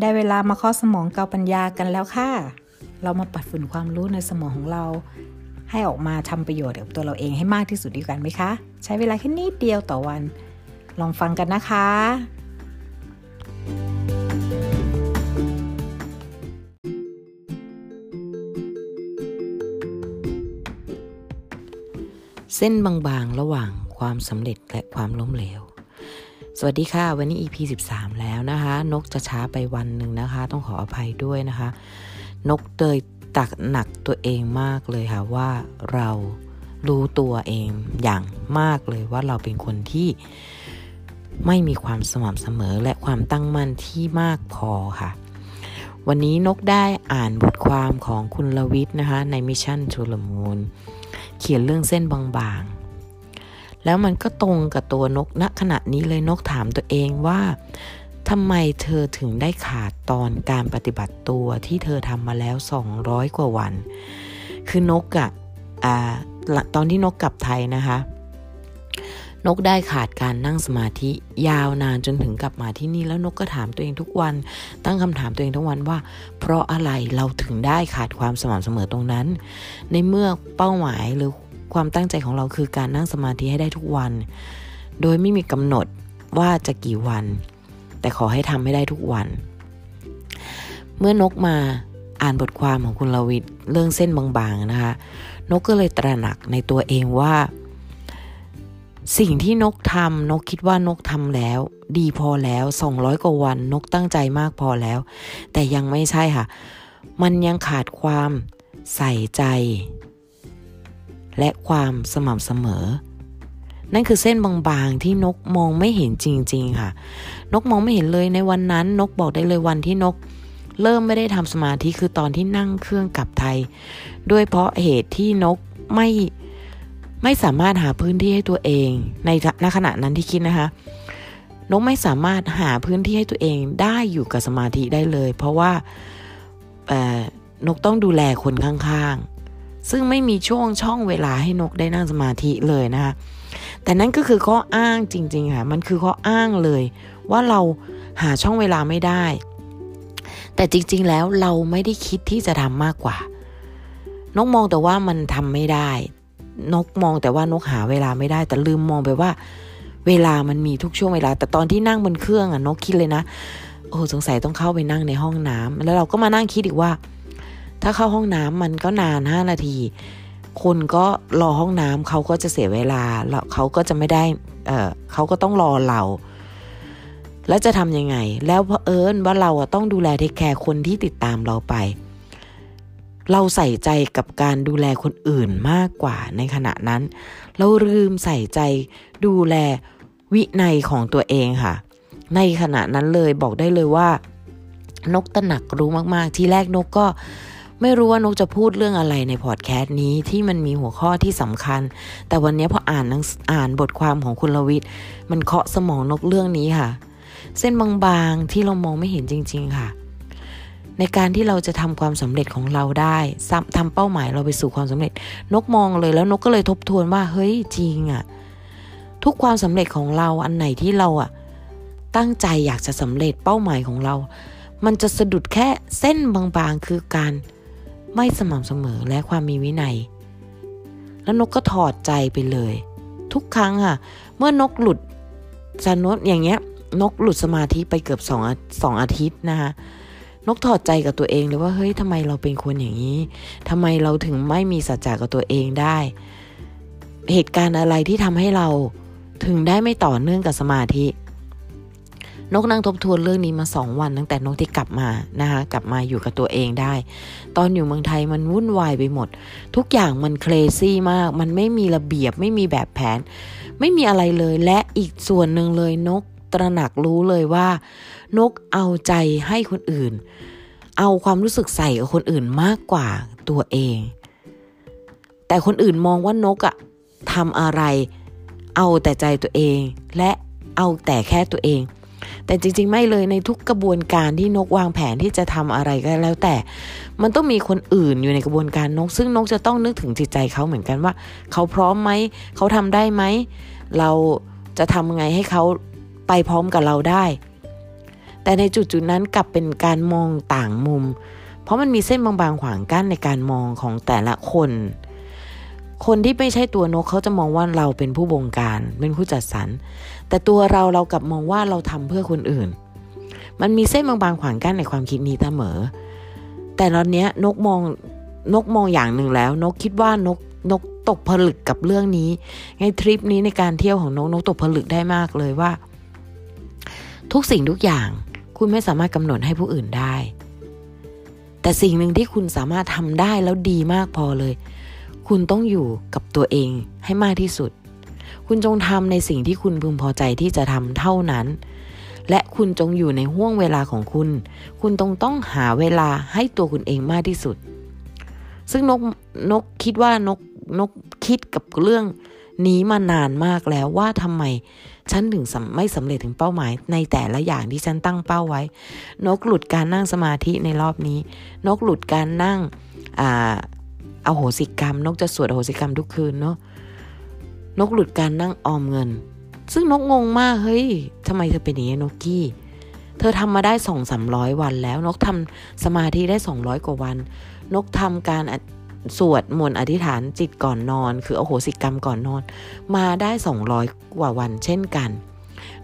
ได้เวลามาข้อสมองเกาปัญญากันแล้วค่ะ เรามาปัดฝุ่นความรู้ในสมองของเรา ให้ออกมาทำประโยชน์กับตัวเราเองให้มากที่สุดดีกันไหมคะ ใช้เวลาแค่นิดเดียวต่อวัน ลองฟังกันนะคะ เส้นบางๆ ระหว่างความสำเร็จและความล้มเหลว สวัสดีค่ะ วันนี้ EP 13 แล้วนะคะ นกจะช้าไปวันหนึ่งนะคะ ต้องขออภัยด้วยนะคะ นกเตยตักหนักตัวเองมากเลยค่ะว่าเรารู้ตัวเองอย่างมากเลยว่าเราเป็นคนที่ไม่มีความสม่ำเสมอและความตั้งมั่นที่มากพอค่ะ วันนี้นกได้อ่านบทความของคุณลวิทย์นะคะในมิชชั่นทูลมูลเขียนเรื่องเส้นบางๆ แล้วมันก็ตรงกับตัวนกณขณะนี้เลยนกถามตัวเองว่าทำไมเธอถึงได้ขาดตอนการปฏิบัติตัวที่เธอทำมาแล้ว 200 กว่าวัน คือนกอะอะตอนที่นกกลับไทยนะคะ นกได้ขาดการนั่งสมาธิยาวนานจนถึงกลับมาที่นี่แล้วนกก็ถามตัวเองทุกวัน ตั้งคำถามตัวเองทุกวันว่า เพราะอะไรเราถึงได้ขาดความสม่ำเสมอตรงนั้น ในเมื่อเป้าหมายหรือ ความตั้งใจของเราคือการนั่งสมาธิให้ได้ทุกวัน โดยไม่มีกำหนดว่าจะกี่วัน แต่ขอให้ทำให้ได้ทุกวัน เมื่อนกมาอ่านบทความของคุณลวิทเรื่องเส้นบางๆนะคะ นกก็เลยตระหนักในตัวเองว่า สิ่งที่นกทำนกคิดว่านกทำแล้ว ดีพอแล้ว 200 กว่าวัน นกตั้งใจมากพอแล้ว แต่ยังไม่ใช่ค่ะ มันยังขาดความใส่ใจ และความสม่ำเสมอ นั่นคือเส้นบางๆที่นกมองไม่เห็นจริง ๆ ค่ะ นกมองไม่เห็นเลยในวันนั้น นกบอกได้เลยวันที่นก เริ่มไม่ได้ทำสมาธิคือตอนที่นั่งเครื่องกลับไทย ด้วยเพราะเหตุที่นกไม่ไม่สามารถหาพื้นที่ให้ตัวเองในณขณะนั้นที่คิดนะคะนกไม่สามารถหาพื้นที่ให้ตัวเองได้อยู่กับสมาธิได้เลย เพราะว่านกต้องดูแลคนข้างๆ ซึ่งไม่มีช่วงช่องเวลาให้นกได้นั่งสมาธิเลยนะคะแต่นั่นก็คือข้ออ้างจริง ๆ ค่ะ มันคือข้ออ้างเลย ว่าเราหาช่องเวลาไม่ได้ แต่จริง ๆ แล้วเราไม่ได้คิดที่จะทำมากกว่า นกมองแต่ว่ามันทำไม่ได้ นกมองแต่ว่านกหาเวลาไม่ได้ แต่ลืมมองไปว่า เวลามันมีทุกช่วงเวลา แต่ตอนที่นั่งบนเครื่องอะนกคิดเลยนะ โอ้สงสัยต้องเข้าไปนั่งในห้องน้ำแล้วเราก็มานั่งคิดอีกว่า ถ้าเข้าห้องน้ำมันก็นานห้านาทีคนก็รอห้องน้ำเขาก็จะเสียเวลาแล้วเขาก็จะไม่ได้เออเขาก็ต้องรอเรา แล้วจะทำยังไง แล้วเพอเอิญว่าเราต้องดูแลเทคแคร์คนที่ติดตามเราไป เราใส่ใจกับการดูแลคนอื่นมากกว่าในขณะนั้น เราลืมใส่ใจดูแลวินัยของตัวเองค่ะ ในขณะนั้นเลยบอกได้เลยว่านกตระหนักรู้มาก ๆ ที่แรกนกก็ ไม่รู้ว่านกจะพูดเรื่องอะไรในพอดแคสต์นี้ที่มันมีหัวข้อที่สำคัญ แต่วันนี้พออ่านอ่านบทความของคุณลวิทย์มันเคาะสมองนกเรื่องนี้ค่ะ เส้นบางๆที่เรามองไม่เห็นจริง ๆ ค่ะ ในการที่เราจะทำความสำเร็จของเราได้ทำเป้าหมายเราไปสู่ความสำเร็จ นกมองเลยแล้วนกก็เลยทบทวนว่าเฮ้ยจริงอะ่ะ ทุกความสำเร็จของเราอันไหนที่เราอะตั้งใจอยากจะสำเร็จเป้าหมายของเรา มันจะสะดุดแค่เส้นบางๆคือการ ไม่สม่ำเสมอและความมีวินัย แล้วนกก็ถอดใจไปเลย ทุกครั้งค่ะ เมื่อนกหลุดสนุดอย่างเงี้ย นกหลุดสมาธิไปเกือบสองสองอาทิตย์นะคะนกถอดใจกับตัวเองเลยว่าเฮ้ยทำไมเราเป็นคนอย่างนี้ทำไมเราถึงไม่มีสัจจะกับตัวเองได้ เหตุการณ์อะไรที่ทำให้เราถึงได้ไม่ต่อเนื่องกับสมาธิ นกนั่งทบทวนเรื่องนี้มาสองวันตั้งแต่นกที่กลับมานะคะกลับมาอยู่กับตัวเองได้ ตอนอยู่เมืองไทยมันวุ่นวายไปหมด ทุกอย่างมันเคลซี่มาก มันไม่มีระเบียบไม่มีแบบแผน ไม่มีอะไรเลยและอีกส่วนหนึ่งเลยนกตระหนักรู้เลยว่า นกเอาใจให้คนอื่น เอาความรู้สึกใส่กับคนอื่นมากกว่าตัวเอง แต่คนอื่นมองว่านกอะทำอะไร เอาแต่ใจตัวเองและเอาแต่แค่ตัวเอง แต่จริง ๆ ไม่เลยในทุกกระบวนการที่นกวางแผนที่จะทำอะไรก็แล้วแต่ มันต้องมีคนอื่นอยู่ในกระบวนการนก ซึ่งนกจะต้องนึกถึงจิตใจเขาเหมือนกันว่า เขาพร้อมไหมเขาทำได้ไหมเราจะทำไงให้เขาไปพร้อมกับเราได้ แต่ในจุดจุดนั้นกลับเป็นการมองต่างมุม เพราะมันมีเส้นบางๆขวางกั้นในการมองของแต่ละคน คนที่ไม่ใช่ตัวนกเขาจะมองว่าเราเป็นผู้บงการเป็นผู้จัดสรร แต่ตัวเราเรากลับมองว่าเราทำเพื่อคนอื่น มันมีเส้นบางๆขวางกั้นในความคิดนี้เสมอ แต่ตอนนี้นกมองนกมองอย่างหนึ่งแล้ว นกคิดว่านกนกตกผลึกกับเรื่องนี้ ในทริปนี้ในการเที่ยวของนกนกตกผลึกได้มากเลยว่า ทุกสิ่งทุกอย่างคุณไม่สามารถกำหนดให้ผู้อื่นได้ แต่สิ่งหนึ่งที่คุณสามารถทำได้แล้วดีมากพอเลย คุณต้องอยู่กับตัวเองให้มากที่สุด คุณจงทำในสิ่งที่คุณพึงพอใจที่จะทำเท่านั้น และคุณจงอยู่ในห่วงเวลาของคุณ คุณต้องต้องหาเวลาให้ตัวคุณเองมากที่สุด ซึ่งนกนกคิดว่านกนกคิดกับเรื่องนี้มานานมากแล้วว่าทำไมฉันถึงไม่สำเร็จถึงเป้าหมาย ในแต่ละอย่างที่ฉันตั้งเป้าไว้ นกหลุดการนั่งสมาธิในรอบนี้ นกหลุดการนั่ง อโหสิกรรม นกจะสวดอโหสิกรรมทุกคืนเนาะนกหลุดการนั่งออมเงิน ซึ่งนกงงมากเฮ้ยทำไมเธอเป็นอย่างนี้นกกี้ เธอทำมาได้สองสามร้อยวันแล้ว นกทำสมาธิได้สองร้อยกว่าวัน นกทำการสวดมนต์อธิษฐานจิตก่อนนอน คือโอโหสิกรรมก่อนนอน มาได้200กว่าวันเช่นกัน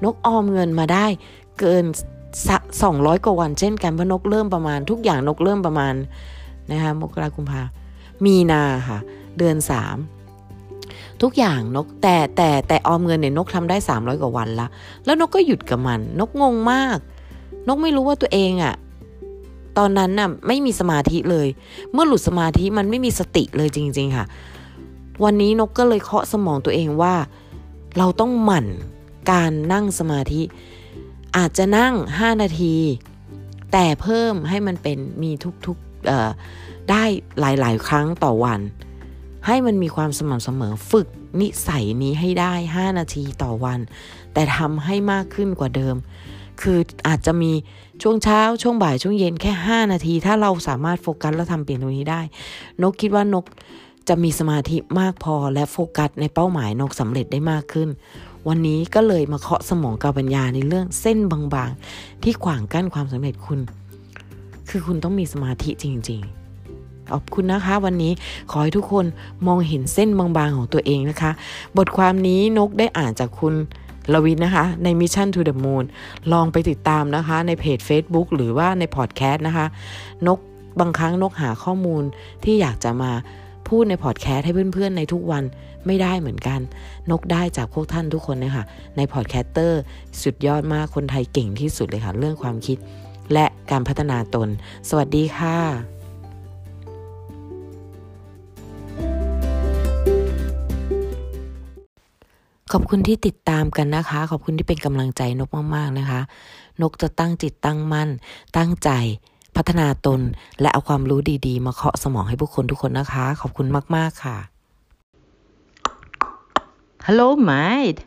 นกออมเงินมาได้เกิน200กว่าวันเช่นกันเพราะนกเริ่มประมาณทุกอย่างนกเริ่มประมาณนะคะมกราคุมภา มีนาค่ะ เดือนสามทุกอย่างนกแต่แต่แต่ออมเงินเนี่ยนกทำได้ 300 กว่าวันละ แล้วนกก็หยุดกับมัน นกงงมาก นกไม่รู้ว่าตัวเองอะ่ะตอนนั้นน่ะไม่มีสมาธิเลย เมื่อหลุดสมาธิมันไม่มีสติเลยจริง ๆ ค่ะ วันนี้นกก็เลยเคาะสมองตัวเองว่า เราต้องหมั่นการนั่งสมาธิ อาจจะนั่ง 5 นาที แต่เพิ่มให้มันเป็นมีทุกๆ ได้หลาย ๆ ครั้งต่อวัน ให้มันมีความสม่ำเสมอฝึกนิสัยนี้ให้ได้ 5 นาทีต่อวัน แต่ทำให้มากขึ้นกว่าเดิม คืออาจจะมีช่วงเช้า ช่วงบ่ายช่วงเย็นแค่ 5 นาที ถ้าเราสามารถโฟกัสและทำเปลี่ยนตรงนี้ได้ นกคิดว่านกจะมีสมาธิมากพอและโฟกัสในเป้าหมายนกสำเร็จได้มากขึ้น วันนี้ก็เลยมาเคาะสมองกาปัญญาในเรื่องเส้นบางๆ ที่ขวางกั้นความสำเร็จคุณ คือคุณต้องมีสมาธิจริง ๆ ขอบคุณนะคะ วันนี้ขอให้ทุกคนมองเห็นเส้นบางๆของตัวเองนะคะ บทความนี้นกได้อ่านจากคุณลวินนะคะ ใน Mission to the Moon ลองไปติดตามนะคะ ในเพจ Facebook หรือว่าในพอดแคสต์นะคะ นกบางครั้งนกหาข้อมูลที่อยากจะมาพูดในพอดแคสต์ให้เพื่อนๆ ในทุกวันไม่ได้เหมือนกัน นกได้จากพวกท่านทุกคนเลยค่ะในพอดแคสเตอร์สุดยอดมากคนไทยเก่งที่สุดเลยค่ะ เรื่องความคิด และการพัฒนาตน สวัสดีค่ะ ขอบคุณที่ติดตามกันนะคะ ขอบคุณที่เป็นกำลังใจนกมากๆนะคะ นกจะตั้งจิตตั้งมั่น ตั้งใจพัฒนาตน และเอาความรู้ดีๆ มาเคาะสมองให้ผู้คนทุกคนนะคะ ขอบคุณมากๆค่ะ Hello mate